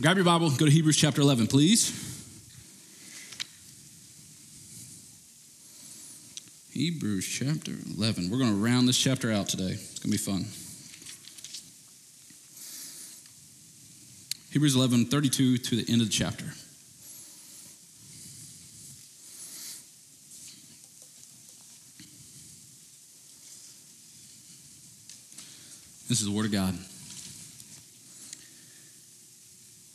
Grab your Bible, go to Hebrews chapter 11, please. Hebrews chapter 11. We're going to round this chapter out today. It's going to be fun. Hebrews 11, 32 to the end of the chapter. This is the Word of God.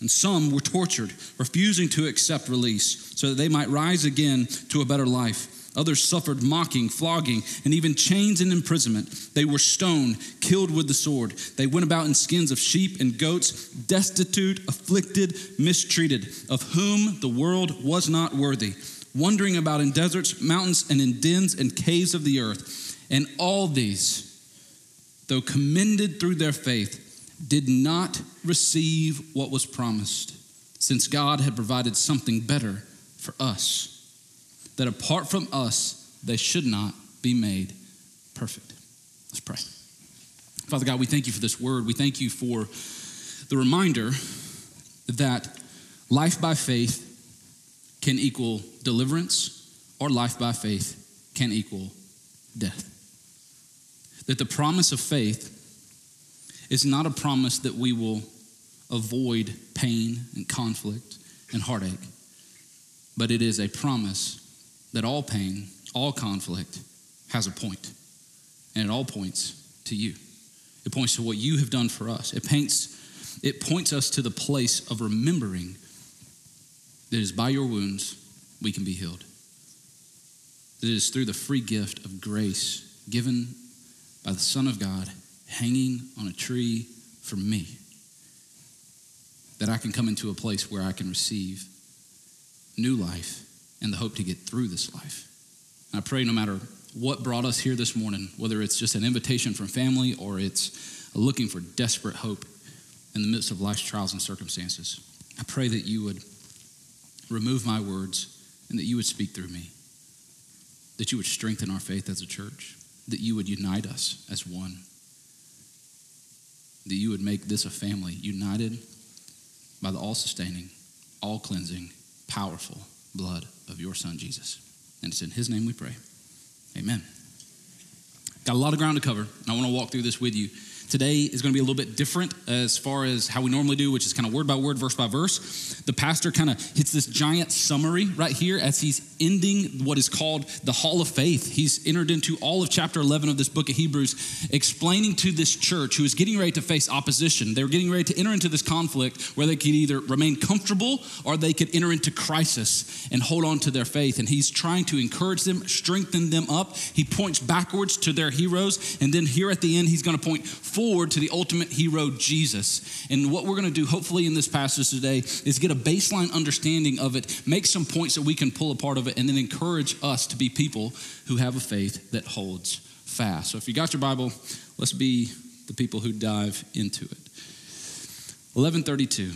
and some were tortured, refusing to accept release so that they might rise again to a better life. Others suffered mocking, flogging, and even chains and imprisonment. They were stoned, killed with the sword. They went about in skins of sheep and goats, destitute, afflicted, mistreated, of whom the world was not worthy, wandering about in deserts, mountains, and in dens and caves of the earth. And all these, though commended through their faith, did not receive what was promised, since God had provided something better for us, that apart from us, they should not be made perfect. Let's pray. Father God, we thank you for this word. We thank you for the reminder that life by faith can equal deliverance, or life by faith can equal death. That the promise of faith is not a promise that we will avoid pain and conflict and heartache, but it is a promise that all pain, all conflict has a point, and it all points to you. It points to what you have done for us. It paints it points us to the place of remembering that it is by your wounds we can be healed. That it is through the free gift of grace given by the Son of God hanging on a tree for me that I can come into a place where I can receive new life and the hope to get through this life. And I pray no matter what brought us here this morning, whether it's just an invitation from family or it's looking for desperate hope in the midst of life's trials and circumstances, I pray that you would remove my words and that you would speak through me, that you would strengthen our faith as a church, that you would unite us as one that you would make this a family united by the all sustaining, all cleansing, powerful blood of your Son, Jesus. And it's in His name we pray. Amen. Got a lot of ground to cover, and I want to walk through this with you. Today is going to be a little bit different as far as how we normally do, which is kind of word by word, verse by verse. The pastor kind of hits this giant summary right here as he's ending what is called the Hall of Faith. He's entered into all of chapter 11 of this book of Hebrews, explaining to this church who is getting ready to face opposition. They were getting ready to enter into this conflict where they could either remain comfortable or they could enter into crisis and hold on to their faith. And he's trying to encourage them, strengthen them up. He points backwards to their heroes. And then here at the end, he's going to point forward forward to the ultimate hero, Jesus. And what we're going to do, hopefully, in this passage today is get a baseline understanding of it, make some points that we can pull apart of it, and then encourage us to be people who have a faith that holds fast. So if you got your Bible, let's be the people who dive into it. 1132.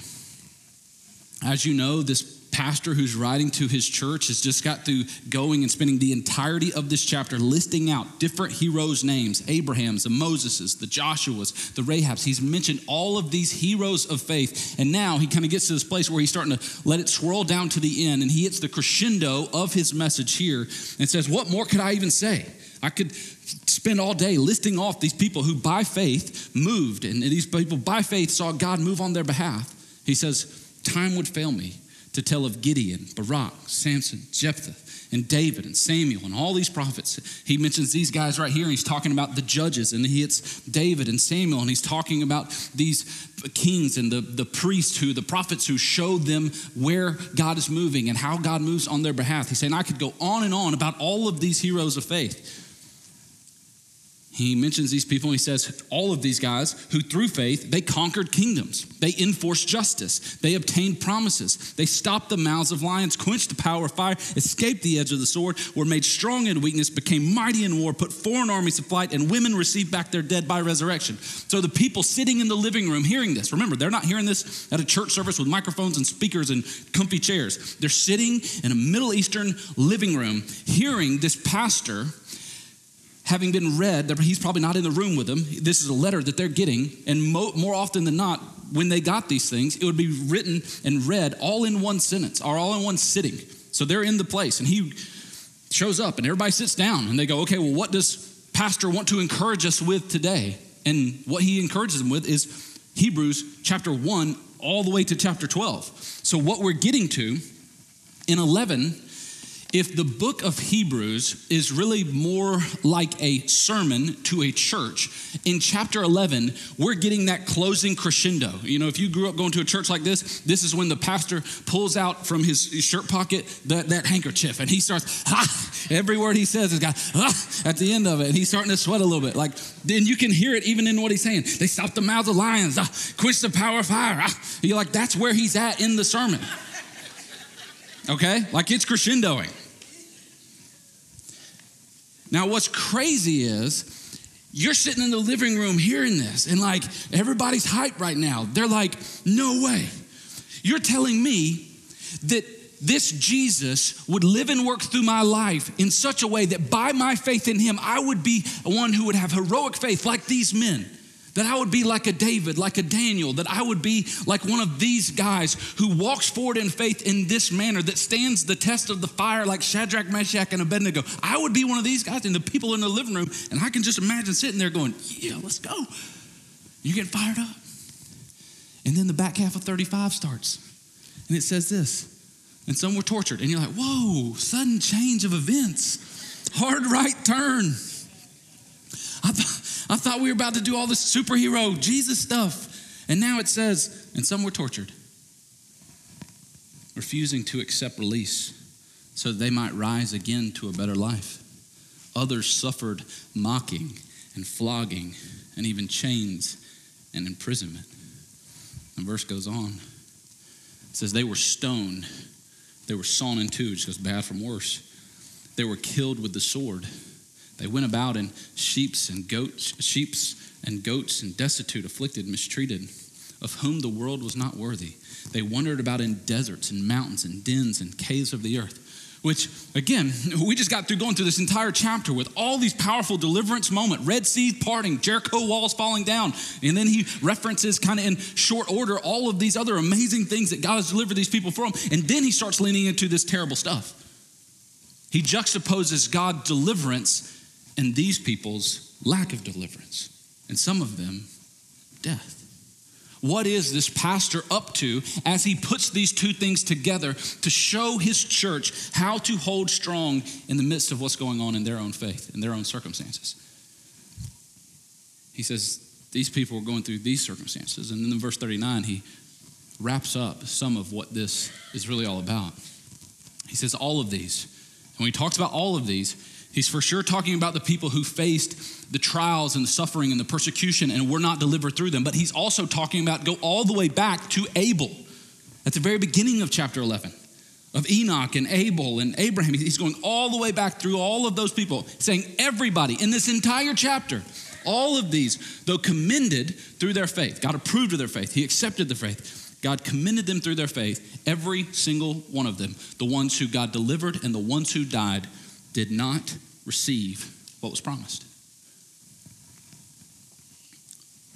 As you know, this pastor who's writing to his church has just got through going and spending the entirety of this chapter listing out different heroes' names Abraham's, the Moseses, the Joshua's, the Rahab's. He's mentioned all of these heroes of faith. And now he kind of gets to this place where he's starting to let it swirl down to the end. And he hits the crescendo of his message here and says, What more could I even say? I could spend all day listing off these people who by faith moved, and these people by faith saw God move on their behalf. He says, Time would fail me to tell of Gideon, Barak, Samson, Jephthah, and David and Samuel and all these prophets. He mentions these guys right here, and he's talking about the judges, and he hits David and Samuel, and he's talking about these kings and the, the priests who, the prophets who showed them where God is moving and how God moves on their behalf. He's saying, I could go on and on about all of these heroes of faith. He mentions these people and he says all of these guys who through faith they conquered kingdoms. They enforced justice. They obtained promises. They stopped the mouths of lions quenched the power of fire escaped the edge of the sword were made strong in weakness became mighty in war put foreign armies to flight and women received back their dead by resurrection. So the people sitting in the living room hearing this remember they're not hearing this at a church service with microphones and speakers and comfy chairs. They're sitting in a middle eastern living room hearing this pastor having been read, he's probably not in the room with them. This is a letter that they're getting. And mo- more often than not, when they got these things, it would be written and read all in one sentence or all in one sitting. So they're in the place. And he shows up and everybody sits down and they go, okay, well, what does Pastor want to encourage us with today? And what he encourages them with is Hebrews chapter 1 all the way to chapter 12. So what we're getting to in 11 if the book of Hebrews is really more like a sermon to a church, in chapter 11, we're getting that closing crescendo. You know, if you grew up going to a church like this, this is when the pastor pulls out from his shirt pocket that, that handkerchief and he starts, ah, every word he says has got ah, at the end of it, and he's starting to sweat a little bit. Like, then you can hear it even in what he's saying. They stopped the mouths of lions, ah, quench the power of fire. Ah. You're like, that's where he's at in the sermon. Okay? Like it's crescendoing. Now, what's crazy is you're sitting in the living room hearing this, and like everybody's hyped right now. They're like, no way. You're telling me that this Jesus would live and work through my life in such a way that by my faith in him, I would be one who would have heroic faith like these men that I would be like a David, like a Daniel, that I would be like one of these guys who walks forward in faith in this manner, that stands the test of the fire like Shadrach, Meshach, and Abednego. I would be one of these guys, and the people in the living room, and I can just imagine sitting there going, Yeah, let's go. You get fired up. And then the back half of 35 starts, and it says this. And some were tortured, and you're like, Whoa, sudden change of events, hard right turn. I thought I thought we were about to do all this superhero Jesus stuff. And now it says, and some were tortured, refusing to accept release so they might rise again to a better life. Others suffered mocking and flogging and even chains and imprisonment. The verse goes on. It says, They were stoned, they were sawn in two, which goes bad from worse. They were killed with the sword. They went about in sheep's and goats, sheep's and goats and destitute, afflicted, mistreated, of whom the world was not worthy. They wandered about in deserts and mountains and dens and caves of the earth. Which, again, we just got through going through this entire chapter with all these powerful deliverance moments Red Sea parting, Jericho walls falling down. And then he references, kind of in short order, all of these other amazing things that God has delivered these people from. And then he starts leaning into this terrible stuff. He juxtaposes God's deliverance and these people's lack of deliverance, and some of them death. What is this pastor up to as he puts these two things together to show his church how to hold strong in the midst of what's going on in their own faith, in their own circumstances? He says, These people are going through these circumstances. And then in verse 39, he wraps up some of what this is really all about. He says, All of these. And when he talks about all of these, He's for sure talking about the people who faced the trials and the suffering and the persecution and were not delivered through them. But he's also talking about go all the way back to Abel at the very beginning of chapter 11 of Enoch and Abel and Abraham. He's going all the way back through all of those people, saying everybody in this entire chapter, all of these, though commended through their faith, God approved of their faith, He accepted the faith. God commended them through their faith, every single one of them, the ones who God delivered and the ones who died did not receive what was promised.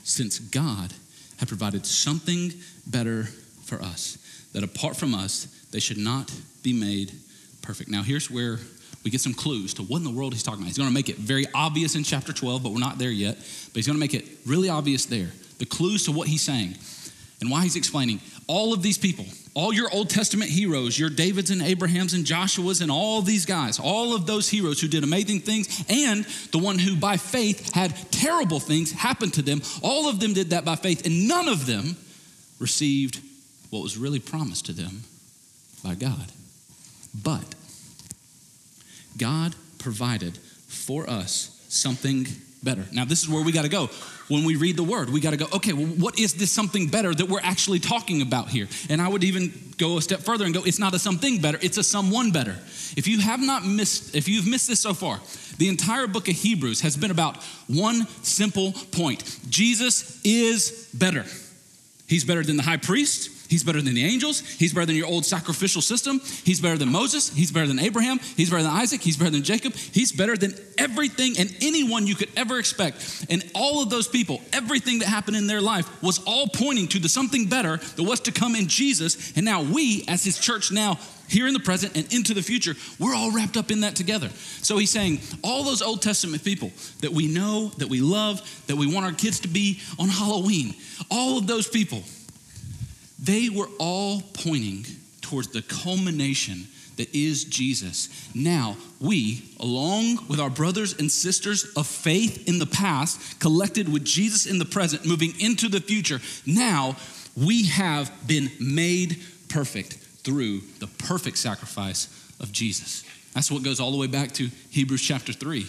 Since God had provided something better for us, that apart from us, they should not be made perfect. Now, here's where we get some clues to what in the world he's talking about. He's going to make it very obvious in chapter 12, but we're not there yet. But he's going to make it really obvious there. The clues to what he's saying and why he's explaining all of these people, all your Old Testament heroes, your Davids and Abrahams and Joshuas and all these guys, all of those heroes who did amazing things, and the one who by faith had terrible things happen to them, all of them did that by faith, and none of them received what was really promised to them by God. But God provided for us something better. Now, this is where we got to go. When we read the word, we got to go, okay, well, what is this something better that we're actually talking about here? And I would even go a step further and go, it's not a something better, it's a someone better. If you have not missed, if you've missed this so far, the entire book of Hebrews has been about one simple point Jesus is better. He's better than the high priest. He's better than the angels. He's better than your old sacrificial system. He's better than Moses. He's better than Abraham. He's better than Isaac. He's better than Jacob. He's better than everything and anyone you could ever expect. And all of those people, everything that happened in their life was all pointing to the something better that was to come in Jesus. And now we, as his church, now here in the present and into the future, we're all wrapped up in that together. So he's saying all those Old Testament people that we know, that we love, that we want our kids to be on Halloween, all of those people they were all pointing towards the culmination that is Jesus. Now, we, along with our brothers and sisters of faith in the past, collected with Jesus in the present, moving into the future, now we have been made perfect through the perfect sacrifice of Jesus. That's what goes all the way back to Hebrews chapter 3.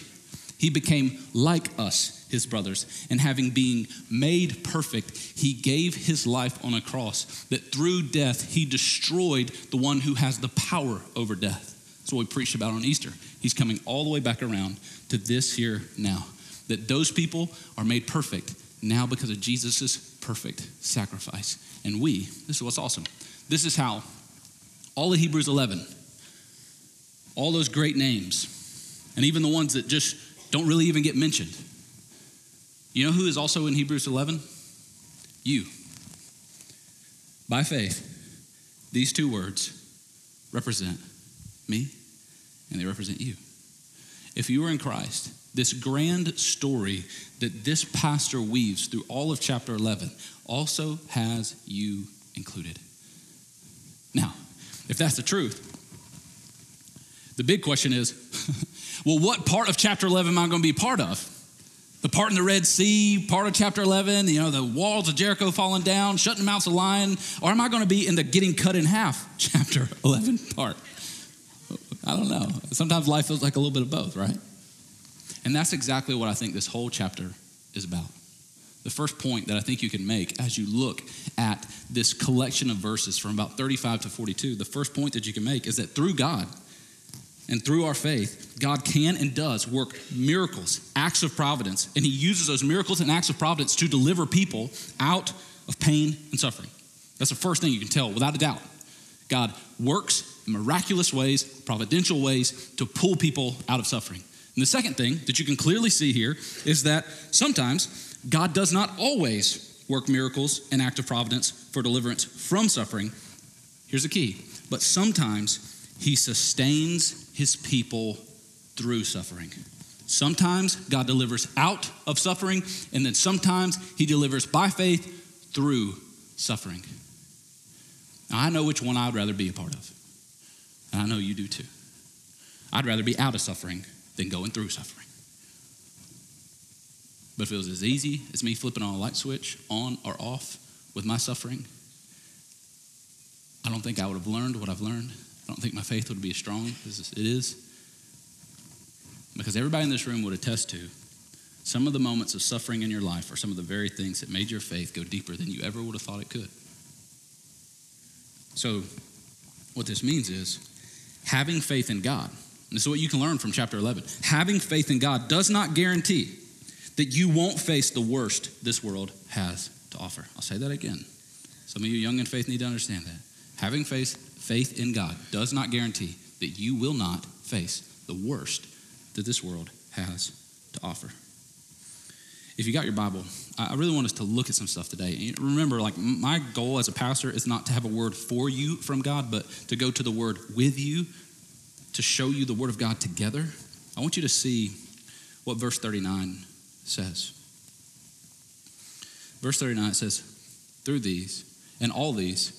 He became like us his brothers. And having been made perfect, he gave his life on a cross that through death he destroyed the one who has the power over death. That's what we preached about on Easter. He's coming all the way back around to this here now. That those people are made perfect now because of Jesus' perfect sacrifice. And we, this is what's awesome. This is how all of Hebrews 11, all those great names, and even the ones that just don't really even get mentioned, you know who is also in Hebrews 11? You. By faith, these two words represent me and they represent you. If you are in Christ, this grand story that this pastor weaves through all of chapter 11 also has you included. Now, if that's the truth, the big question is well, what part of chapter 11 am I going to be part of? The part in the Red Sea, part of chapter 11, you know, the walls of Jericho falling down, shutting the mouths of lion, or am I going to be in the getting cut in half chapter 11 part? I don't know. Sometimes life feels like a little bit of both, right? And that's exactly what I think this whole chapter is about. The first point that I think you can make as you look at this collection of verses from about 35 to 42, the first point that you can make is that through God, and through our faith, God can and does work miracles, acts of providence, and He uses those miracles and acts of providence to deliver people out of pain and suffering. That's the first thing you can tell without a doubt. God works in miraculous ways, providential ways to pull people out of suffering. And the second thing that you can clearly see here is that sometimes God does not always work miracles and act of providence for deliverance from suffering. Here's the key. But sometimes he sustains his people through suffering. Sometimes God delivers out of suffering, and then sometimes he delivers by faith through suffering. Now, I know which one I'd rather be a part of. And I know you do too. I'd rather be out of suffering than going through suffering. But if it was as easy as me flipping on a light switch on or off with my suffering, I don't think I would have learned what I've learned. I don't think my faith would be as strong as it is. Because everybody in this room would attest to some of the moments of suffering in your life are some of the very things that made your faith go deeper than you ever would have thought it could. So, what this means is having faith in God. this is what you can learn from chapter 11. Having faith in God does not guarantee that you won't face the worst this world has to offer. I'll say that again. Some of you young in faith need to understand that. Having faith faith in God does not guarantee that you will not face the worst that this world has to offer. If you got your Bible, I really want us to look at some stuff today. remember, like my goal as a pastor is not to have a word for you from God, but to go to the word with you, to show you the word of God together. I want you to see what verse 39 says. Verse 39 says, Through these and all these,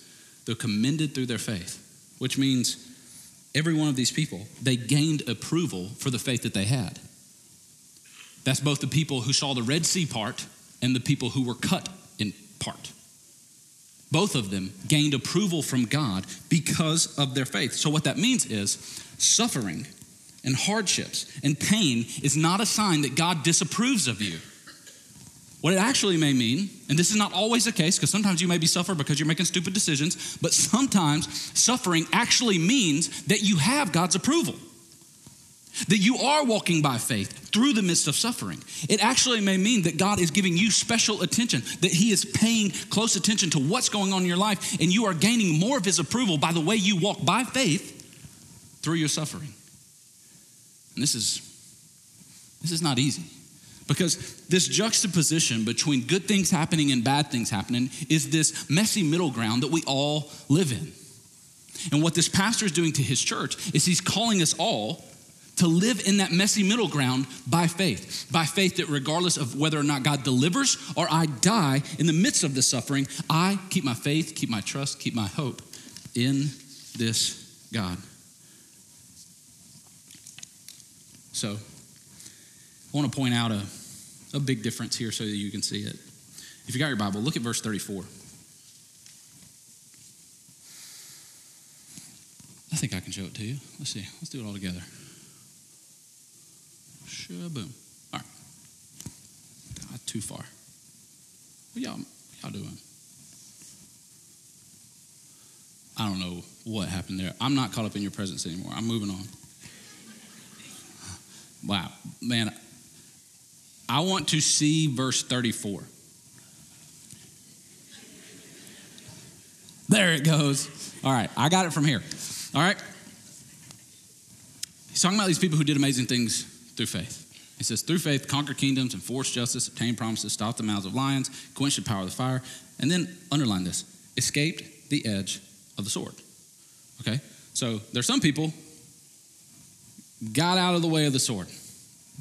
they're commended through their faith, which means every one of these people, they gained approval for the faith that they had. That's both the people who saw the Red Sea part and the people who were cut in part. Both of them gained approval from God because of their faith. So, what that means is suffering and hardships and pain is not a sign that God disapproves of you. What it actually may mean, and this is not always the case, because sometimes you may be suffering because you're making stupid decisions, but sometimes suffering actually means that you have God's approval. That you are walking by faith through the midst of suffering. It actually may mean that God is giving you special attention, that He is paying close attention to what's going on in your life, and you are gaining more of His approval by the way you walk by faith through your suffering. And this is this is not easy. Because this juxtaposition between good things happening and bad things happening is this messy middle ground that we all live in. And what this pastor is doing to his church is he's calling us all to live in that messy middle ground by faith. By faith that regardless of whether or not God delivers or I die in the midst of the suffering, I keep my faith, keep my trust, keep my hope in this God. So, I want to point out a a big difference here so that you can see it. If you got your Bible, look at verse 34. I think I can show it to you. Let's see. Let's do it all together. Shaboom. All right. Not too far. What y'all, y'all doing? I don't know what happened there. I'm not caught up in your presence anymore. I'm moving on. Wow. Man, I want to see verse 34. There it goes. All right, I got it from here. All right. He's talking about these people who did amazing things through faith. He says, through faith, conquer kingdoms, enforce justice, obtain promises, stop the mouths of lions, quench the power of the fire, and then underline this escaped the edge of the sword. Okay? So there's some people got out of the way of the sword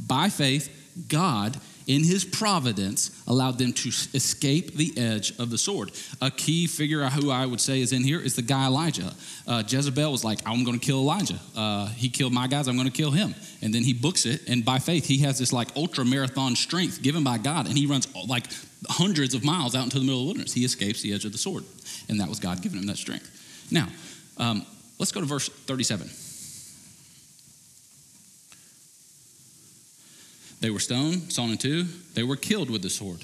by faith God, in his providence, allowed them to escape the edge of the sword. A key figure who I would say is in here is the guy Elijah. Uh, Jezebel was like, I'm going to kill Elijah. Uh, he killed my guys, I'm going to kill him. And then he books it, and by faith, he has this like ultra marathon strength given by God, and he runs like hundreds of miles out into the middle of the wilderness. He escapes the edge of the sword, and that was God giving him that strength. Now, um, let's go to verse 37. They were stoned, sawn in two. They were killed with the sword.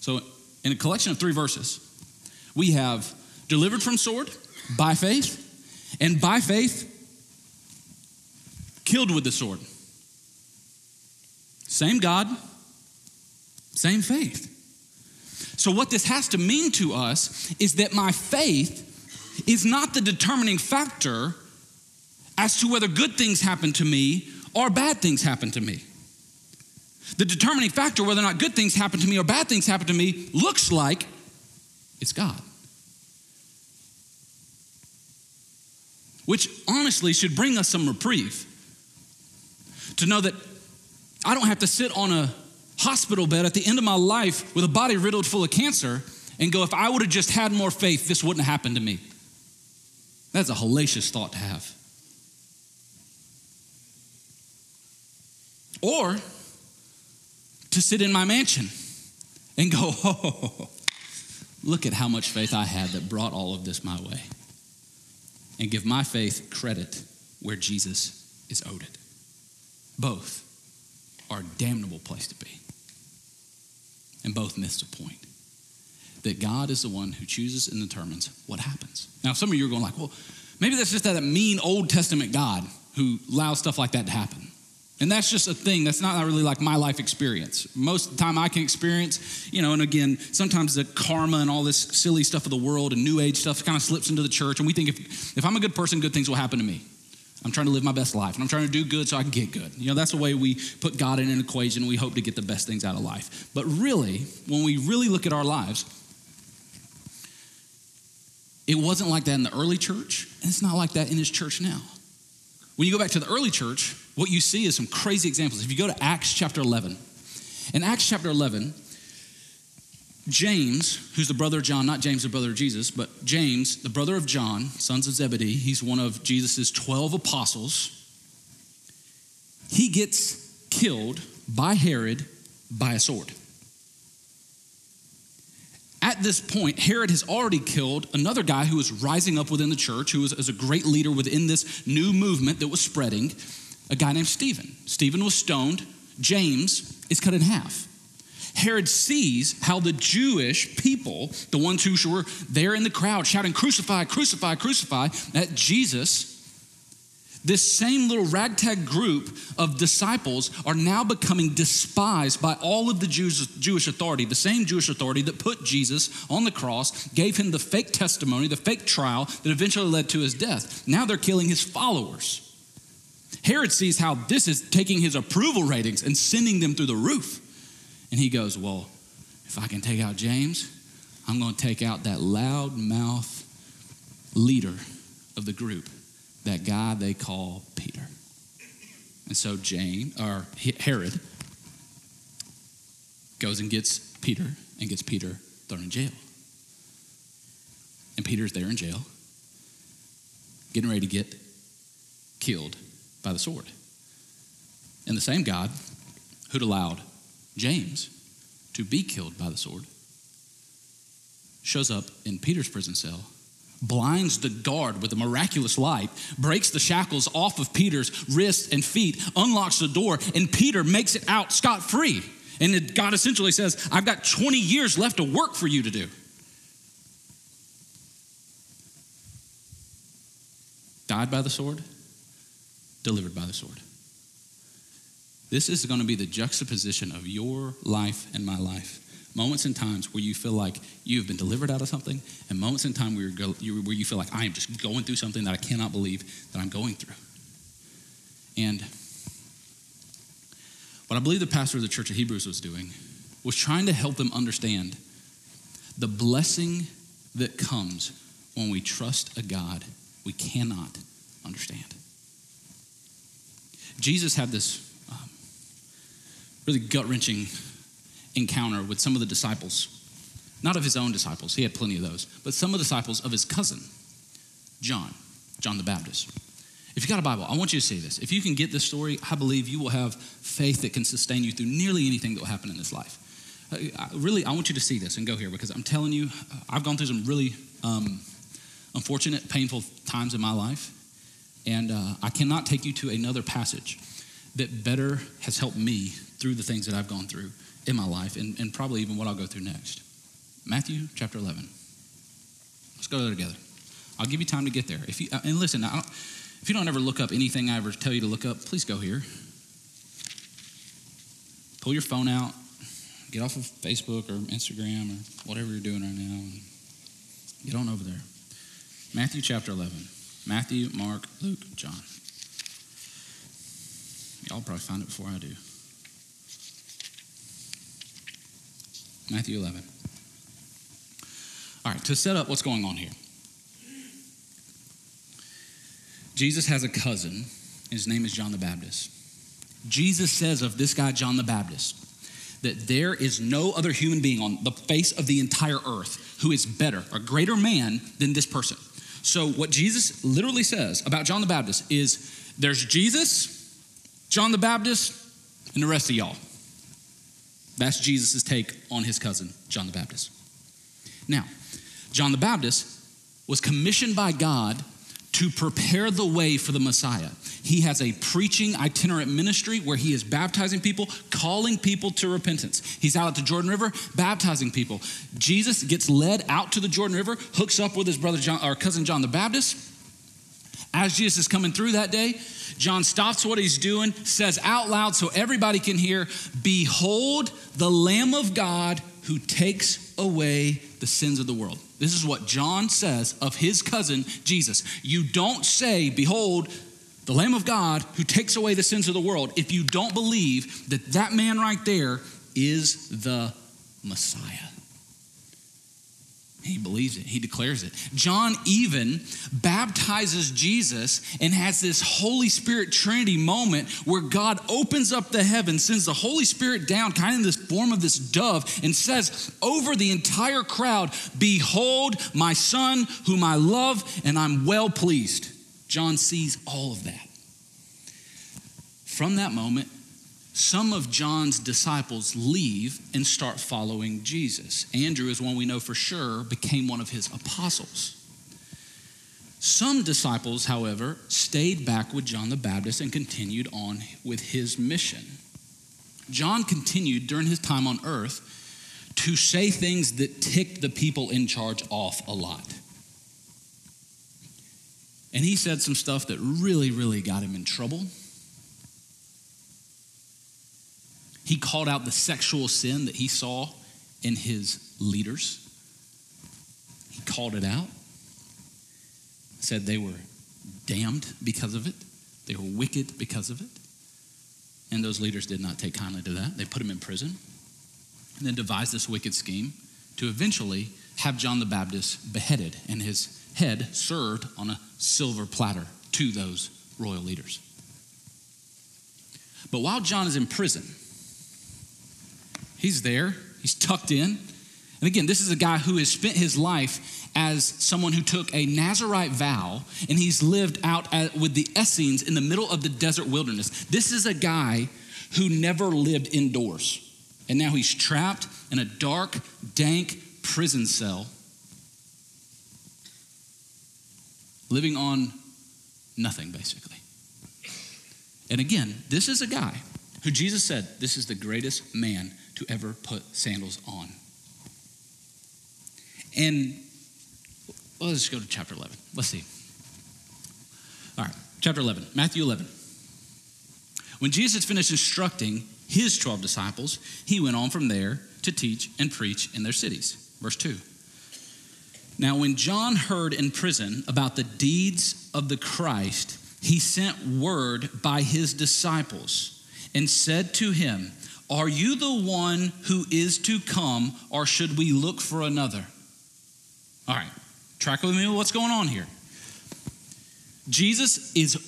So, in a collection of three verses, we have delivered from sword by faith, and by faith, killed with the sword. Same God, same faith. So, what this has to mean to us is that my faith is not the determining factor as to whether good things happen to me or bad things happen to me. The determining factor whether or not good things happen to me or bad things happen to me looks like it's God. Which honestly should bring us some reprieve. To know that I don't have to sit on a hospital bed at the end of my life with a body riddled full of cancer and go, if I would have just had more faith, this wouldn't have happened to me. That's a hellacious thought to have. Or to sit in my mansion and go, oh, look at how much faith I had that brought all of this my way. And give my faith credit where Jesus is owed it. Both are a damnable place to be. And both miss the point that God is the one who chooses and determines what happens. Now, some of you are going like, well, maybe that's just that mean Old Testament God who allows stuff like that to happen. And that's just a thing. That's not really like my life experience. Most of the time I can experience, you know, and again, sometimes the karma and all this silly stuff of the world and new age stuff kind of slips into the church. And we think if, if I'm a good person, good things will happen to me. I'm trying to live my best life and I'm trying to do good so I can get good. You know, that's the way we put God in an equation. We hope to get the best things out of life. But really, when we really look at our lives, it wasn't like that in the early church, and it's not like that in his church now. When you go back to the early church, what you see is some crazy examples. If you go to Acts chapter 11, in Acts chapter 11, James, who's the brother of John, not James, the brother of Jesus, but James, the brother of John, sons of Zebedee, he's one of Jesus' 12 apostles. He gets killed by Herod by a sword. At this point, Herod has already killed another guy who was rising up within the church, who was, a great leader within this new movement that was spreading, a guy named Stephen. Stephen was stoned, James is cut in half. Herod sees how the Jewish people, the ones who were there in the crowd shouting, Crucify, crucify, crucify, at Jesus, this same little ragtag group of disciples are now becoming despised by all of the Jews, Jewish authority, the same Jewish authority that put Jesus on the cross, gave him the fake testimony, the fake trial that eventually led to his death. Now they're killing his followers. Herod sees how this is taking his approval ratings and sending them through the roof. And he goes, Well, if I can take out James, I'm going to take out that loud mouth leader of the group that guy they call Peter. And so Jane or Herod goes and gets Peter and gets Peter thrown in jail. And Peter's there in jail, getting ready to get killed by the sword. And the same God who'd allowed James to be killed by the sword shows up in Peter's prison cell blinds the guard with a miraculous light, breaks the shackles off of Peter's wrists and feet, unlocks the door, and Peter makes it out scot free. And God essentially says, I've got 20 years left of work for you to do. Died by the sword, delivered by the sword. This is going to be the juxtaposition of your life and my life moments and times where you feel like you've been delivered out of something, and moments in time where, go, where you feel like I am just going through something that I cannot believe that I'm going through. And what I believe the pastor of the church of Hebrews was doing was trying to help them understand the blessing that comes when we trust a God we cannot understand. Jesus had this um, really gut wrenching encounter with some of the disciples, not of his own disciples, he had plenty of those, but some of the disciples of his cousin, John, John the Baptist. If you got a Bible, I want you to see this. If you can get this story, I believe you will have faith that can sustain you through nearly anything that will happen in this life. Uh, really, I want you to see this and go here because I'm telling you, uh, I've gone through some really um, unfortunate, painful times in my life, and uh, I cannot take you to another passage that better has helped me through the things that I've gone through in my life and, and probably even what I'll go through next. Matthew chapter 11. Let's go there together. I'll give you time to get there. If you, uh, and listen, if you don't ever look up anything I ever tell you to look up, please go here. Pull your phone out, get off of Facebook or Instagram or whatever you're doing right now, and get on over there. Matthew chapter 11. Matthew, Mark, Luke, John. Y'all probably find it before I do. Matthew 11. All right, to set up what's going on here. Jesus has a cousin. His name is John the Baptist. Jesus says of this guy, John the Baptist, that there is no other human being on the face of the entire earth who is better, a greater man than this person. So, what Jesus literally says about John the Baptist is there's Jesus, John the Baptist, and the rest of y'all. That's Jesus' take on his cousin, John the Baptist. Now, John the Baptist was commissioned by God to prepare the way for the Messiah. He has a preaching itinerant ministry where he is baptizing people, calling people to repentance. He's out at the Jordan River baptizing people. Jesus gets led out to the Jordan River, hooks up with his brother John or cousin John the Baptist. As Jesus is coming through that day, John stops what he's doing, says out loud so everybody can hear, Behold the Lamb of God who takes away the sins of the world. This is what John says of his cousin Jesus. You don't say, Behold, the Lamb of God who takes away the sins of the world, if you don't believe that that man right there is the Messiah. He believes it. He declares it. John even baptizes Jesus and has this Holy Spirit Trinity moment where God opens up the heaven, sends the Holy Spirit down, kind of in this form of this dove, and says over the entire crowd, Behold my son whom I love, and I'm well pleased. John sees all of that. From that moment, some of John's disciples leave and start following Jesus. Andrew is one we know for sure became one of his apostles. Some disciples, however, stayed back with John the Baptist and continued on with his mission. John continued during his time on earth to say things that ticked the people in charge off a lot. And he said some stuff that really, really got him in trouble. He called out the sexual sin that he saw in his leaders. He called it out, said they were damned because of it, they were wicked because of it. And those leaders did not take kindly to that. They put him in prison and then devised this wicked scheme to eventually have John the Baptist beheaded and his head served on a silver platter to those royal leaders. But while John is in prison, he's there, he's tucked in. And again, this is a guy who has spent his life as someone who took a Nazarite vow and he's lived out at, with the Essenes in the middle of the desert wilderness. This is a guy who never lived indoors. And now he's trapped in a dark, dank prison cell, living on nothing, basically. And again, this is a guy who Jesus said, This is the greatest man to ever put sandals on. And well, let's go to chapter 11. Let's see. All right, chapter 11, Matthew 11. When Jesus finished instructing his 12 disciples, he went on from there to teach and preach in their cities. Verse 2. Now, when John heard in prison about the deeds of the Christ, he sent word by his disciples and said to him, Are you the one who is to come, or should we look for another? All right, track with me what's going on here. Jesus is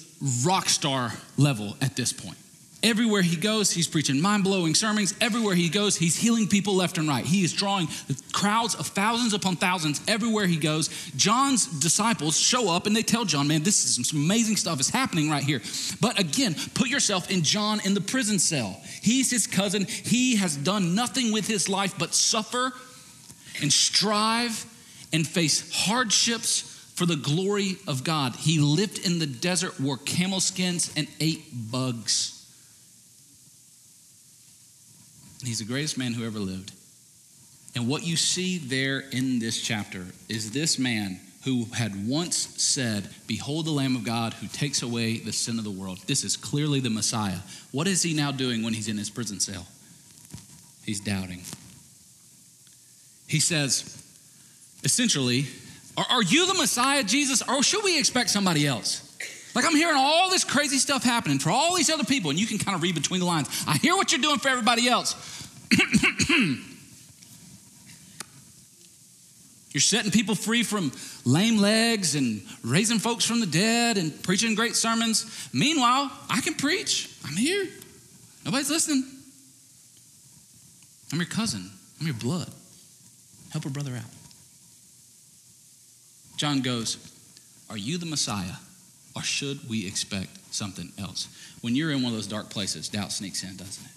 rock star level at this point. Everywhere he goes, he's preaching mind blowing sermons. Everywhere he goes, he's healing people left and right. He is drawing crowds of thousands upon thousands everywhere he goes. John's disciples show up and they tell John, man, this is some amazing stuff is happening right here. But again, put yourself in John in the prison cell. He's his cousin. He has done nothing with his life but suffer and strive and face hardships for the glory of God. He lived in the desert, wore camel skins, and ate bugs. He's the greatest man who ever lived. And what you see there in this chapter is this man who had once said, Behold the Lamb of God who takes away the sin of the world. This is clearly the Messiah. What is he now doing when he's in his prison cell? He's doubting. He says, essentially, Are, are you the Messiah, Jesus, or should we expect somebody else? Like I'm hearing all this crazy stuff happening for all these other people, and you can kind of read between the lines. I hear what you're doing for everybody else. you're setting people free from lame legs and raising folks from the dead and preaching great sermons. Meanwhile, I can preach. I'm here. Nobody's listening. I'm your cousin. I'm your blood. Help a brother out. John goes, Are you the Messiah? Or should we expect something else? When you're in one of those dark places, doubt sneaks in, doesn't it?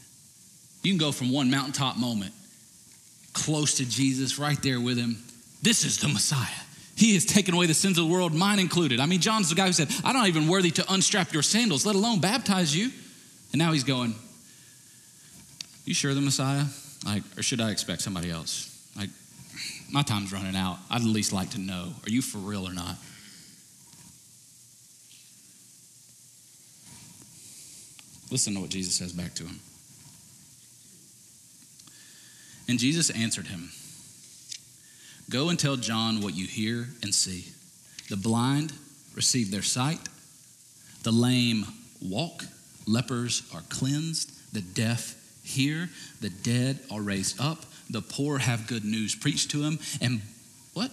You can go from one mountaintop moment close to Jesus, right there with him. This is the Messiah. He has taken away the sins of the world, mine included. I mean, John's the guy who said, I'm not even worthy to unstrap your sandals, let alone baptize you. And now he's going, You sure the Messiah? Like, or should I expect somebody else? Like, my time's running out. I'd at least like to know, are you for real or not? Listen to what Jesus says back to him. And Jesus answered him Go and tell John what you hear and see. The blind receive their sight, the lame walk, lepers are cleansed, the deaf hear, the dead are raised up, the poor have good news preached to them, and what?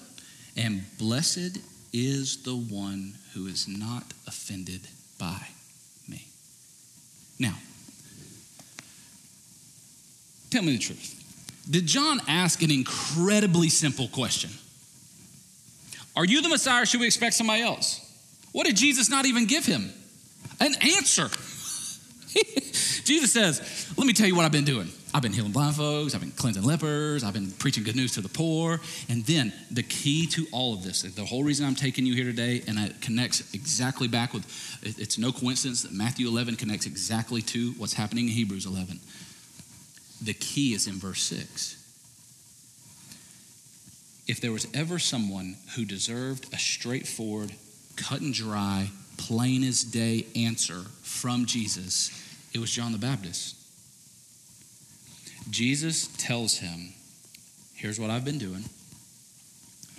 And blessed is the one who is not offended by me. now, tell me the truth. Did John ask an incredibly simple question? Are you the Messiah should we expect somebody else? What did Jesus not even give him? An answer. Jesus says, Let me tell you what I've been doing. I've been healing blind folks, I've been cleansing lepers, I've been preaching good news to the poor. And then the key to all of this, the whole reason I'm taking you here today, and it connects exactly back with, it's no coincidence that Matthew 11 connects exactly to what's happening in Hebrews 11. The key is in verse 6. If there was ever someone who deserved a straightforward, cut and dry, plain as day answer from Jesus, it was John the Baptist. Jesus tells him, Here's what I've been doing.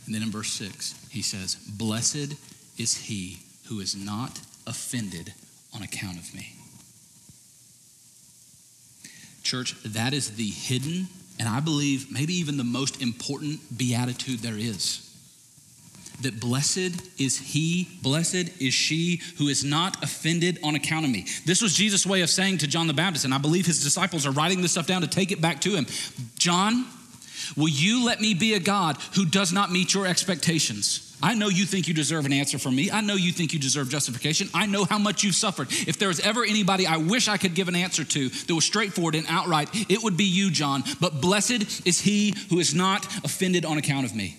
And then in verse 6, he says, Blessed is he who is not offended on account of me. Church, that is the hidden, and I believe maybe even the most important beatitude there is that blessed is he, blessed is she who is not offended on account of me. This was Jesus' way of saying to John the Baptist, and I believe his disciples are writing this stuff down to take it back to him. John, will you let me be a God who does not meet your expectations? I know you think you deserve an answer from me. I know you think you deserve justification. I know how much you've suffered. If there was ever anybody I wish I could give an answer to that was straightforward and outright, it would be you, John. But blessed is he who is not offended on account of me.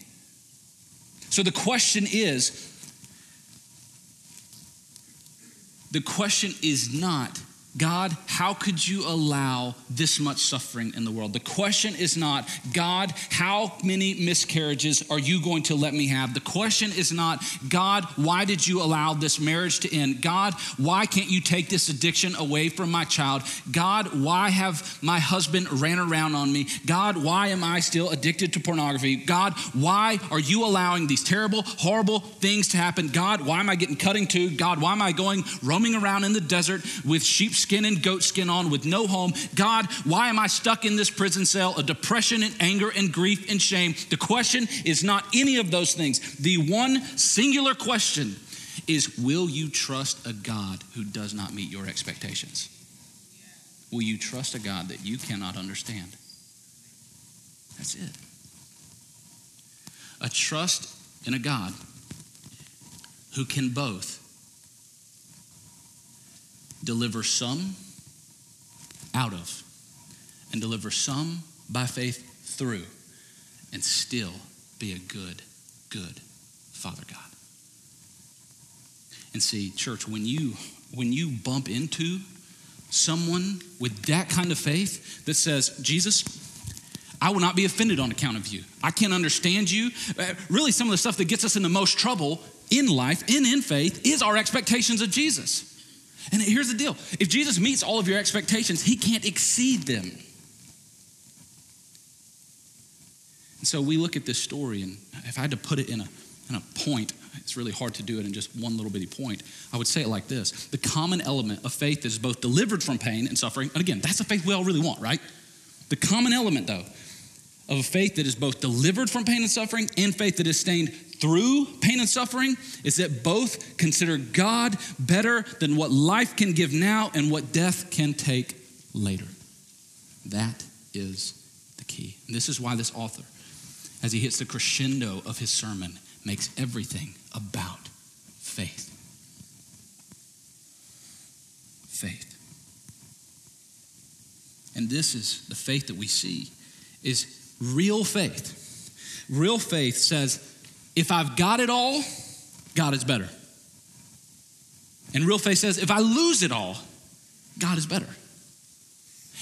So the question is the question is not God, how could you allow this much suffering in the world? The question is not, God, how many miscarriages are you going to let me have? The question is not, God, why did you allow this marriage to end? God, why can't you take this addiction away from my child? God, why have my husband ran around on me? God, why am I still addicted to pornography? God, why are you allowing these terrible, horrible things to happen? God, why am I getting cutting to? God, why am I going roaming around in the desert with sheep's skin and goat skin on with no home. God, why am I stuck in this prison cell of depression and anger and grief and shame? The question is not any of those things. The one singular question is Will you trust a God who does not meet your expectations? Will you trust a God that you cannot understand? That's it. A trust in a God who can both deliver some out of, and deliver some by faith through, and still be a good, good Father God. And see, church, when you when you bump into someone with that kind of faith that says, Jesus, I will not be offended on account of you. I can't understand you. Uh, really, some of the stuff that gets us in the most trouble in life and in faith is our expectations of Jesus. And here's the deal if Jesus meets all of your expectations, he can't exceed them. And so we look at this story, and if I had to put it in a, in a point, it's really hard to do it in just one little bitty point. I would say it like this The common element of faith is both delivered from pain and suffering, and again, that's the faith we all really want, right? The common element, though, of a faith that is both delivered from pain and suffering and faith that is sustained through pain and suffering is that both consider God better than what life can give now and what death can take later. That is the key. And this is why this author, as he hits the crescendo of his sermon, makes everything about faith. Faith. And this is the faith that we see is real faith. Real faith says, if I've got it all, God is better. And real faith says, if I lose it all, God is better.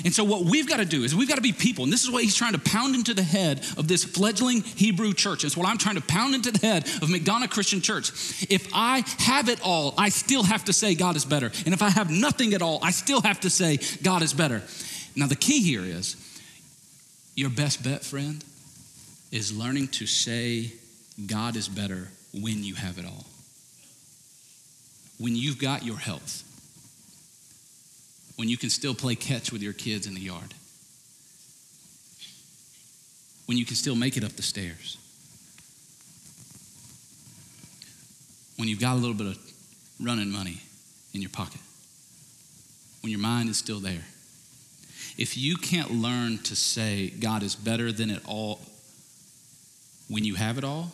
And so, what we've got to do is we've got to be people. And this is what he's trying to pound into the head of this fledgling Hebrew church. It's what I'm trying to pound into the head of McDonough Christian Church. If I have it all, I still have to say God is better. And if I have nothing at all, I still have to say God is better. Now, the key here is your best bet, friend, is learning to say God is better when you have it all. When you've got your health. When you can still play catch with your kids in the yard. When you can still make it up the stairs. When you've got a little bit of running money in your pocket. When your mind is still there. If you can't learn to say God is better than it all when you have it all,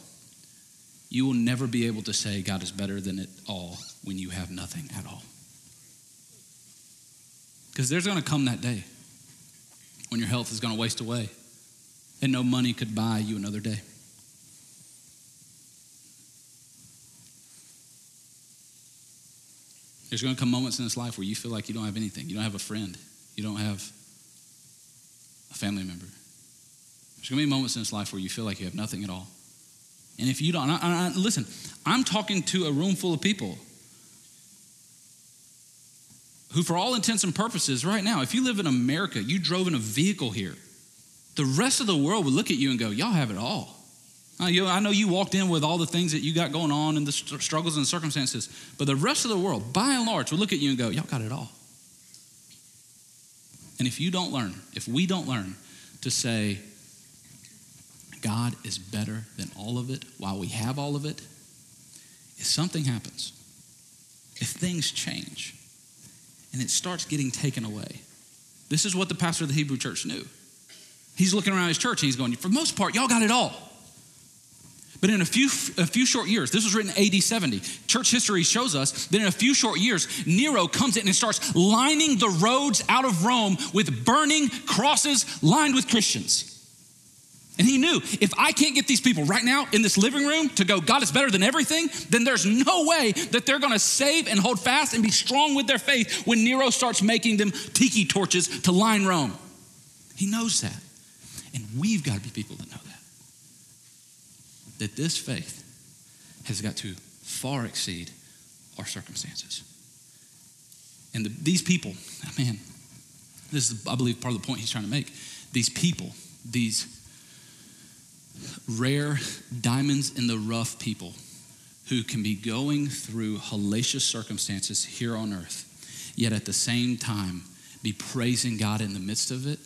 you will never be able to say God is better than it all when you have nothing at all. Because there's going to come that day when your health is going to waste away and no money could buy you another day. There's going to come moments in this life where you feel like you don't have anything. You don't have a friend. You don't have a family member. There's going to be moments in this life where you feel like you have nothing at all. And if you don't, I, I, listen, I'm talking to a room full of people who, for all intents and purposes, right now, if you live in America, you drove in a vehicle here, the rest of the world would look at you and go, Y'all have it all. Uh, I know you walked in with all the things that you got going on and the struggles and circumstances, but the rest of the world, by and large, will look at you and go, Y'all got it all. And if you don't learn, if we don't learn to say, God is better than all of it while we have all of it, if something happens, if things change, and it starts getting taken away, this is what the pastor of the Hebrew church knew. He's looking around his church and he's going, For the most part, y'all got it all. But in a few, a few short years, this was written AD 70, church history shows us that in a few short years, Nero comes in and starts lining the roads out of Rome with burning crosses lined with Christians. And he knew if I can't get these people right now in this living room to go, God is better than everything, then there's no way that they're gonna save and hold fast and be strong with their faith when Nero starts making them tiki torches to line Rome. He knows that. And we've got to be people that know that that this faith has got to far exceed our circumstances. And the, these people, man, this is, I believe, part of the point he's trying to make. These people, these rare diamonds in the rough people who can be going through hellacious circumstances here on earth, yet at the same time be praising God in the midst of it.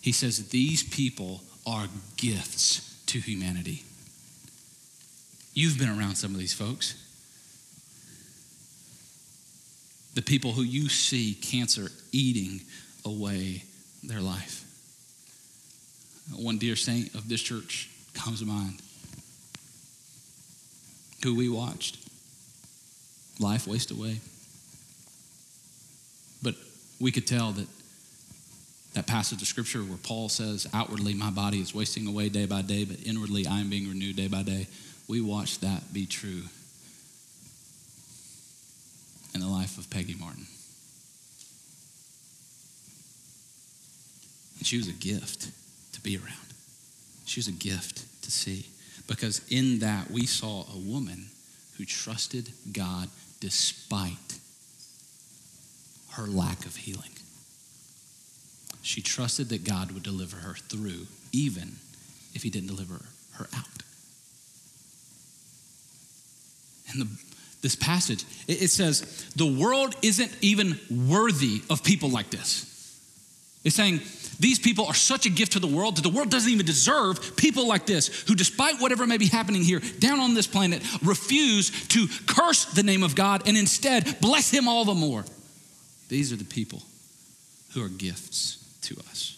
He says these people are gifts to humanity. You've been around some of these folks. The people who you see cancer eating away their life. One dear saint of this church comes to mind who we watched life waste away. But we could tell that that passage of scripture where Paul says, Outwardly, my body is wasting away day by day, but inwardly, I am being renewed day by day we watched that be true in the life of Peggy Martin. And she was a gift to be around. She was a gift to see. Because in that, we saw a woman who trusted God despite her lack of healing. She trusted that God would deliver her through, even if He didn't deliver her out. And the, this passage. It, it says, the world isn't even worthy of people like this. It's saying, these people are such a gift to the world that the world doesn't even deserve people like this who, despite whatever may be happening here down on this planet, refuse to curse the name of God and instead bless Him all the more. These are the people who are gifts to us.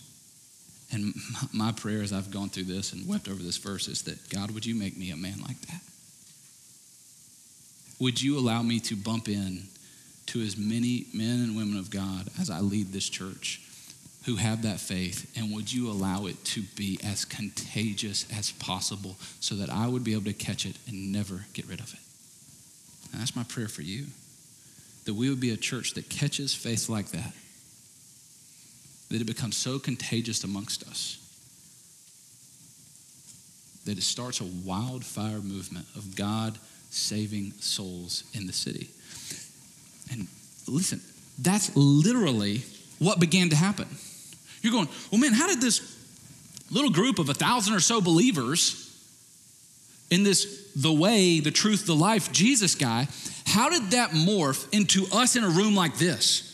And my prayer as I've gone through this and wept over this verse is that God, would you make me a man like that? would you allow me to bump in to as many men and women of God as I lead this church who have that faith? And would you allow it to be as contagious as possible so that I would be able to catch it and never get rid of it? And that's my prayer for you that we would be a church that catches faith like that, that it becomes so contagious amongst us that it starts a wildfire movement of God saving souls in the city. And listen, that's literally what began to happen. You're going, well, man, how did this little group of a thousand or so believers in this the way, the truth, the life Jesus guy, how did that morph into us in a room like this?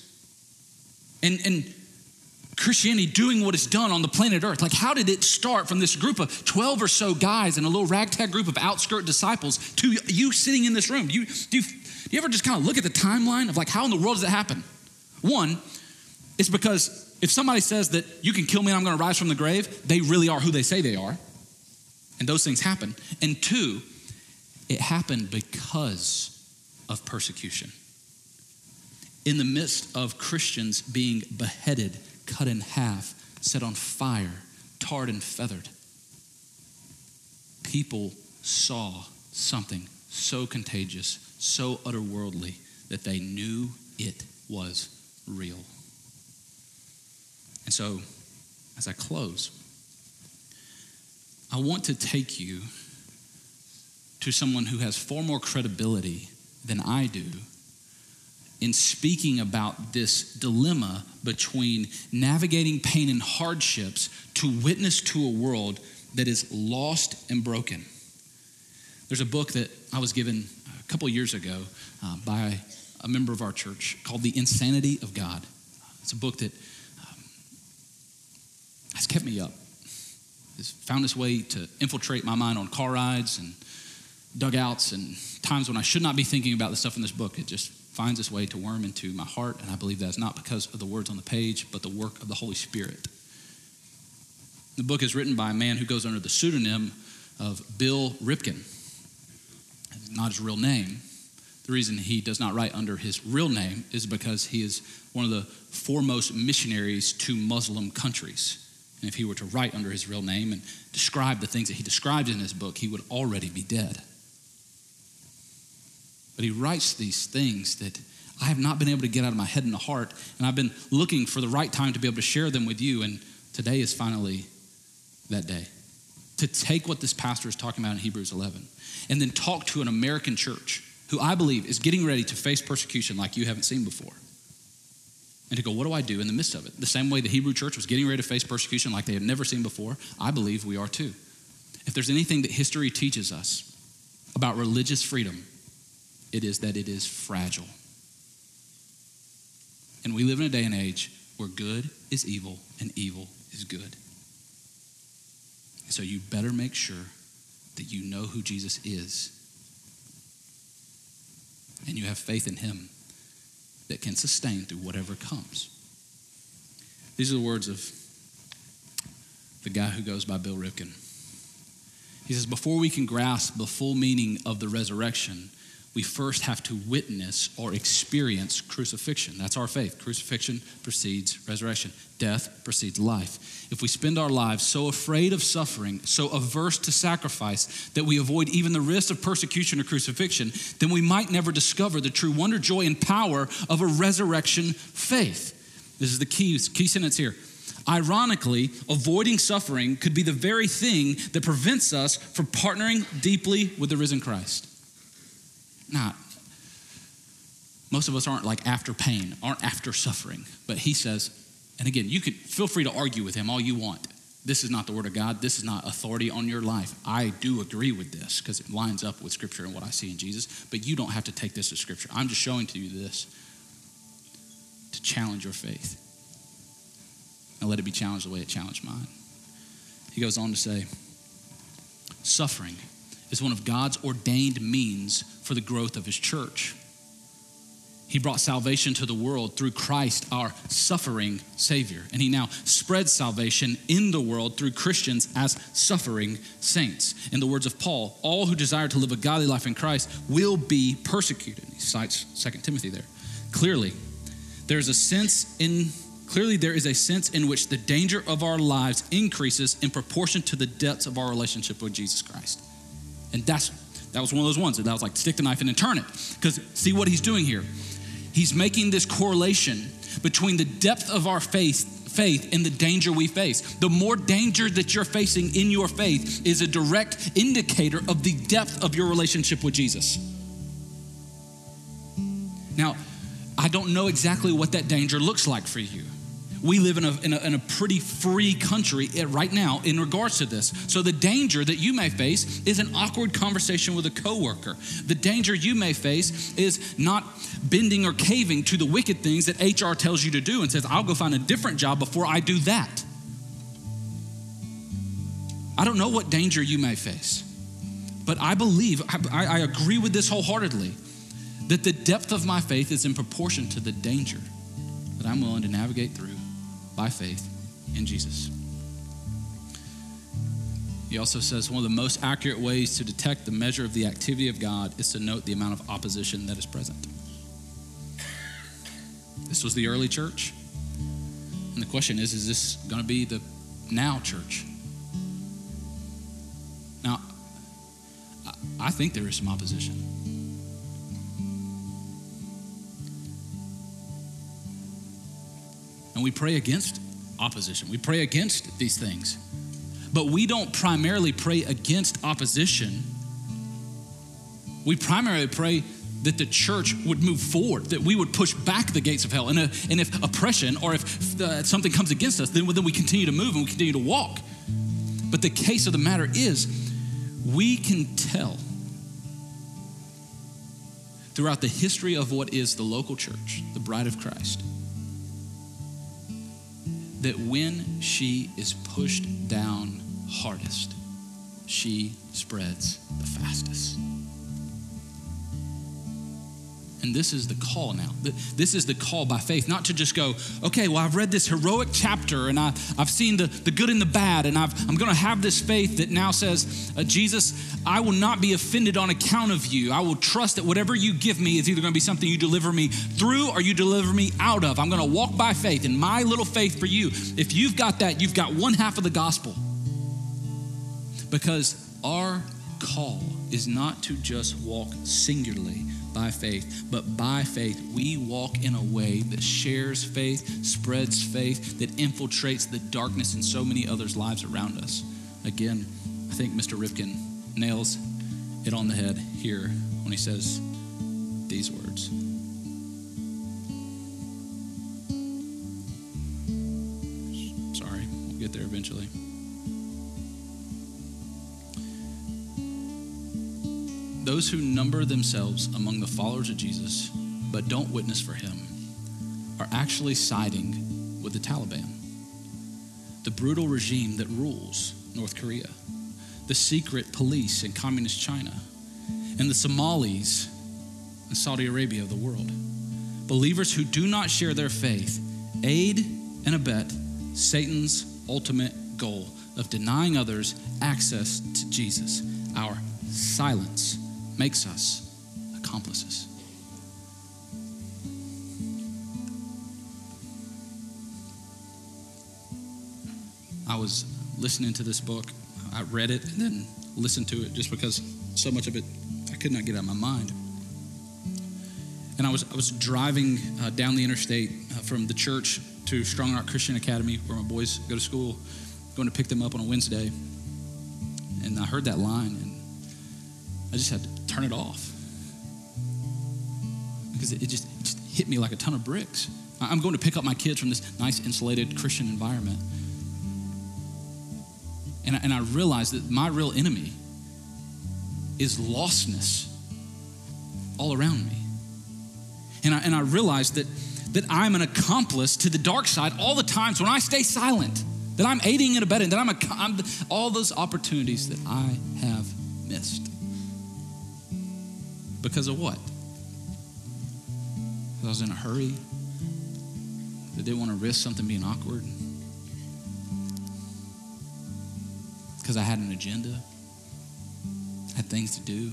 And, and Christianity doing what it's done on the planet Earth? Like, how did it start from this group of 12 or so guys and a little ragtag group of outskirt disciples to you sitting in this room? Do you, do you, do you ever just kind of look at the timeline of like, how in the world does it happen? One, it's because if somebody says that you can kill me and I'm going to rise from the grave, they really are who they say they are. And those things happen. And two, it happened because of persecution. in the midst of Christians being beheaded, cut in half, set on fire, tarred and feathered, people saw something so contagious, so otherworldly, that they knew it was real. And so, as I close, I want to take you to someone who has far more credibility than I do in speaking about this dilemma between navigating pain and hardships to witness to a world that is lost and broken. There's a book that I was given a couple years ago uh, by a member of our church called The Insanity of God. It's a book that has kept me up, It's found its way to infiltrate my mind on car rides and dugouts and times when I should not be thinking about the stuff in this book. It just finds its way to worm into my heart, and I believe that's not because of the words on the page, but the work of the Holy Spirit. The book is written by a man who goes under the pseudonym of Bill Ripken. not his real name. The reason he does not write under his real name is because he is one of the foremost missionaries to Muslim countries. And if he were to write under his real name and describe the things that he describes in his book, he would already be dead. But he writes these things that I have not been able to get out of my head and the heart, and I've been looking for the right time to be able to share them with you, and today is finally that day. To take what this pastor is talking about in Hebrews 11 and then talk to an American church who I believe is getting ready to face persecution like you haven't seen before. And to go, what do I do in the midst of it? The same way the Hebrew church was getting ready to face persecution like they had never seen before, I believe we are too. If there's anything that history teaches us about religious freedom, it is that it is fragile. And we live in a day and age where good is evil and evil is good. So you better make sure that you know who Jesus is and you have faith in him that can sustain through whatever comes. These are the words of the guy who goes by Bill Ripken. He says, Before we can grasp the full meaning of the resurrection, we first have to witness or experience crucifixion. That's our faith. Crucifixion precedes resurrection, death precedes life. If we spend our lives so afraid of suffering, so averse to sacrifice, that we avoid even the risk of persecution or crucifixion, then we might never discover the true wonder, joy, and power of a resurrection faith. This is the key, key sentence here. Ironically, avoiding suffering could be the very thing that prevents us from partnering deeply with the risen Christ not. Most of us aren't like after pain, aren't after suffering. But he says, and again, you can feel free to argue with him all you want. This is not the word of God. This is not authority on your life. I do agree with this because it lines up with scripture and what I see in Jesus, but you don't have to take this as scripture. I'm just showing to you this to challenge your faith. And let it be challenged the way it challenged mine. He goes on to say, suffering is one of God's ordained means for the growth of his church. He brought salvation to the world through Christ, our suffering Savior. And he now spreads salvation in the world through Christians as suffering saints. In the words of Paul, all who desire to live a godly life in Christ will be persecuted. He cites 2 Timothy there. Clearly, there's a sense in clearly there is a sense in which the danger of our lives increases in proportion to the depths of our relationship with Jesus Christ. And that's that was one of those ones that I was like, stick the knife in and turn it. Because see what he's doing here. He's making this correlation between the depth of our faith, faith and the danger we face. The more danger that you're facing in your faith is a direct indicator of the depth of your relationship with Jesus. Now, I don't know exactly what that danger looks like for you. We live in a, in a, in a pretty free country eh, right now in regards to this. So, the danger that you may face is an awkward conversation with a coworker. The danger you may face is not bending or caving to the wicked things that HR tells you to do and says, I'll go find a different job before I do that. I don't know what danger you may face, but I believe, I, I agree with this wholeheartedly, that the depth of my faith is in proportion to the danger that I'm willing to navigate through by faith in Jesus. He also says one of the most accurate ways to detect the measure of the activity of God is to note the amount of opposition that is present. This was the early church. And the question is is this going to be the now church? Now, I think there is some opposition. And we pray against opposition, we pray against these things. But we don't primarily pray against opposition. We primarily pray that the church would move forward, that we would push back the gates of hell. And, uh, and if oppression or if uh, something comes against us, then, then we continue to move and we continue to walk. But the case of the matter is, we can tell throughout the history of what is the local church, the bride of Christ, that when she is pushed down hardest, she spreads the fastest. And this is the call now. This is the call by faith, not to just go, okay, well, I've read this heroic chapter and I, I've seen the, the good and the bad, and I've, I'm going to have this faith that now says, uh, Jesus, I will not be offended on account of you. I will trust that whatever you give me is either going to be something you deliver me through or you deliver me out of. I'm going to walk by faith, and my little faith for you, if you've got that, you've got one half of the gospel. Because our call is not to just walk singularly by faith, but by faith we walk in a way that shares faith, spreads faith, that infiltrates the darkness in so many others' lives around us. Again, I think Mr. Ripken nails it on the head here when he says these words. Sorry, we'll get there eventually. Those who number themselves among the followers of Jesus but don't witness for him are actually siding with the Taliban, the brutal regime that rules North Korea, the secret police in communist China, and the Somalis in Saudi Arabia of the world. Believers who do not share their faith aid and abet Satan's ultimate goal of denying others access to Jesus. Our silence makes us accomplices. I was listening to this book. I read it and then listened to it just because so much of it I could not get out of my mind. And I was, I was driving uh, down the interstate uh, from the church to Strong Rock Christian Academy, where my boys go to school, going to pick them up on a Wednesday. And I heard that line, and I just had turn it off because it, just, it just hit me like a ton of bricks. I'm going to pick up my kids from this nice insulated Christian environment. And I, and I realized that my real enemy is lostness all around me. And I, and I realized that, that I'm an accomplice to the dark side all the times when I stay silent, that I'm aiding and abetting, that I'm, a, I'm all those opportunities that I have missed. Because of what? Because I was in a hurry. I didn't want to risk something being awkward. Because I had an agenda, had things to do.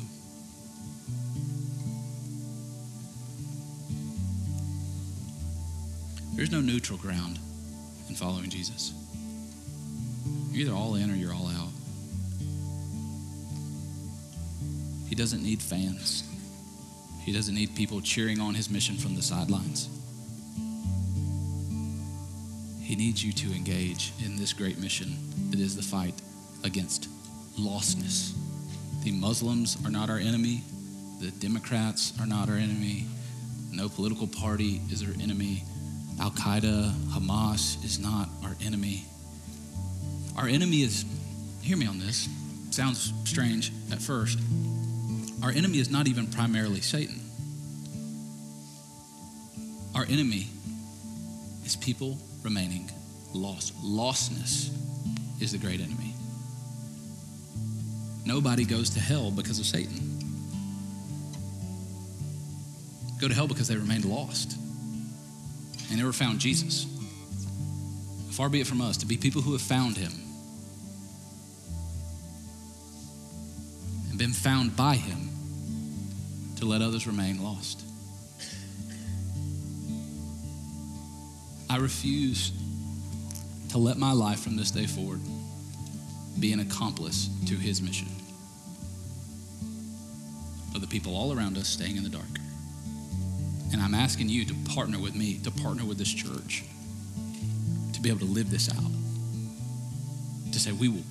There's no neutral ground in following Jesus. You're either all in or you're all out. He doesn't need fans. He doesn't need people cheering on his mission from the sidelines. He needs you to engage in this great mission that is the fight against lostness. The Muslims are not our enemy. The Democrats are not our enemy. No political party is our enemy. Al Qaeda, Hamas is not our enemy. Our enemy is, hear me on this, sounds strange at first. Our enemy is not even primarily Satan. Our enemy is people remaining lost. Lostness is the great enemy. Nobody goes to hell because of Satan. Go to hell because they remained lost and never found Jesus. Far be it from us to be people who have found him and been found by him to let others remain lost. I refuse to let my life from this day forward be an accomplice to his mission of the people all around us staying in the dark. And I'm asking you to partner with me, to partner with this church, to be able to live this out. To say, we will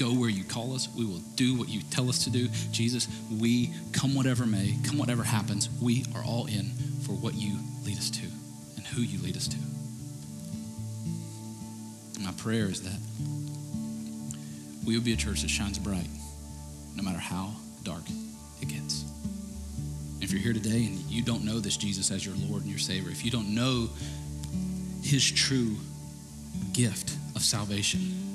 go where you call us, we will do what you tell us to do. Jesus, we, come whatever may, come whatever happens, we are all in for what you lead us to and who you lead us to. My prayer is that we will be a church that shines bright no matter how dark it gets. If you're here today and you don't know this Jesus as your Lord and your Savior, if you don't know his true gift of salvation,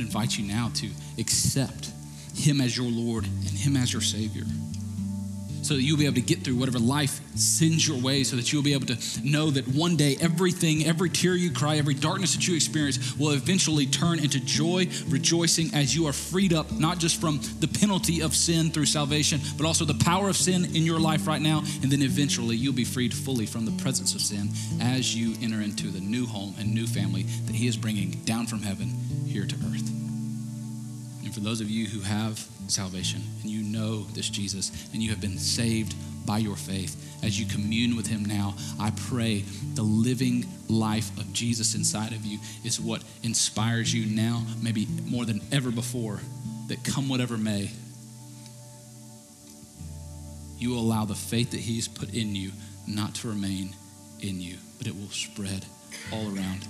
I'd invite you now to accept him as your Lord and him as your Savior so that you'll be able to get through whatever life sends your way, so that you'll be able to know that one day everything, every tear you cry, every darkness that you experience will eventually turn into joy, rejoicing as you are freed up, not just from the penalty of sin through salvation, but also the power of sin in your life right now. And then eventually you'll be freed fully from the presence of sin as you enter into the new home and new family that He is bringing down from heaven here to earth. And for those of you who have salvation and you know this Jesus and you have been saved by your faith, as you commune with him now, I pray the living life of Jesus inside of you is what inspires you now, maybe more than ever before, that come whatever may, you will allow the faith that he's put in you not to remain in you, but it will spread all around.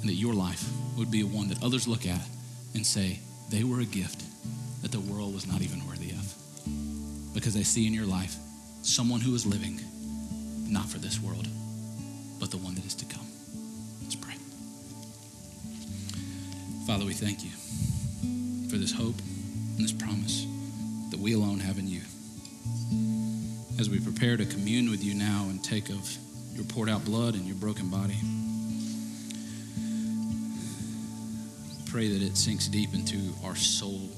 And that your life would be one that others look at and say, they were a gift that the world was not even worthy of. Because they see in your life someone who is living not for this world, but the one that is to come. Let's pray. Father, we thank you for this hope and this promise that we alone have in you. As we prepare to commune with you now and take of your poured out blood and your broken body, pray that it sinks deep into our soul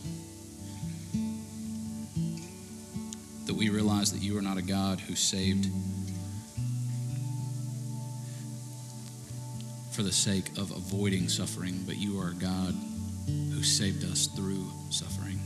that we realize that you are not a God who saved for the sake of avoiding suffering, but you are a God who saved us through suffering.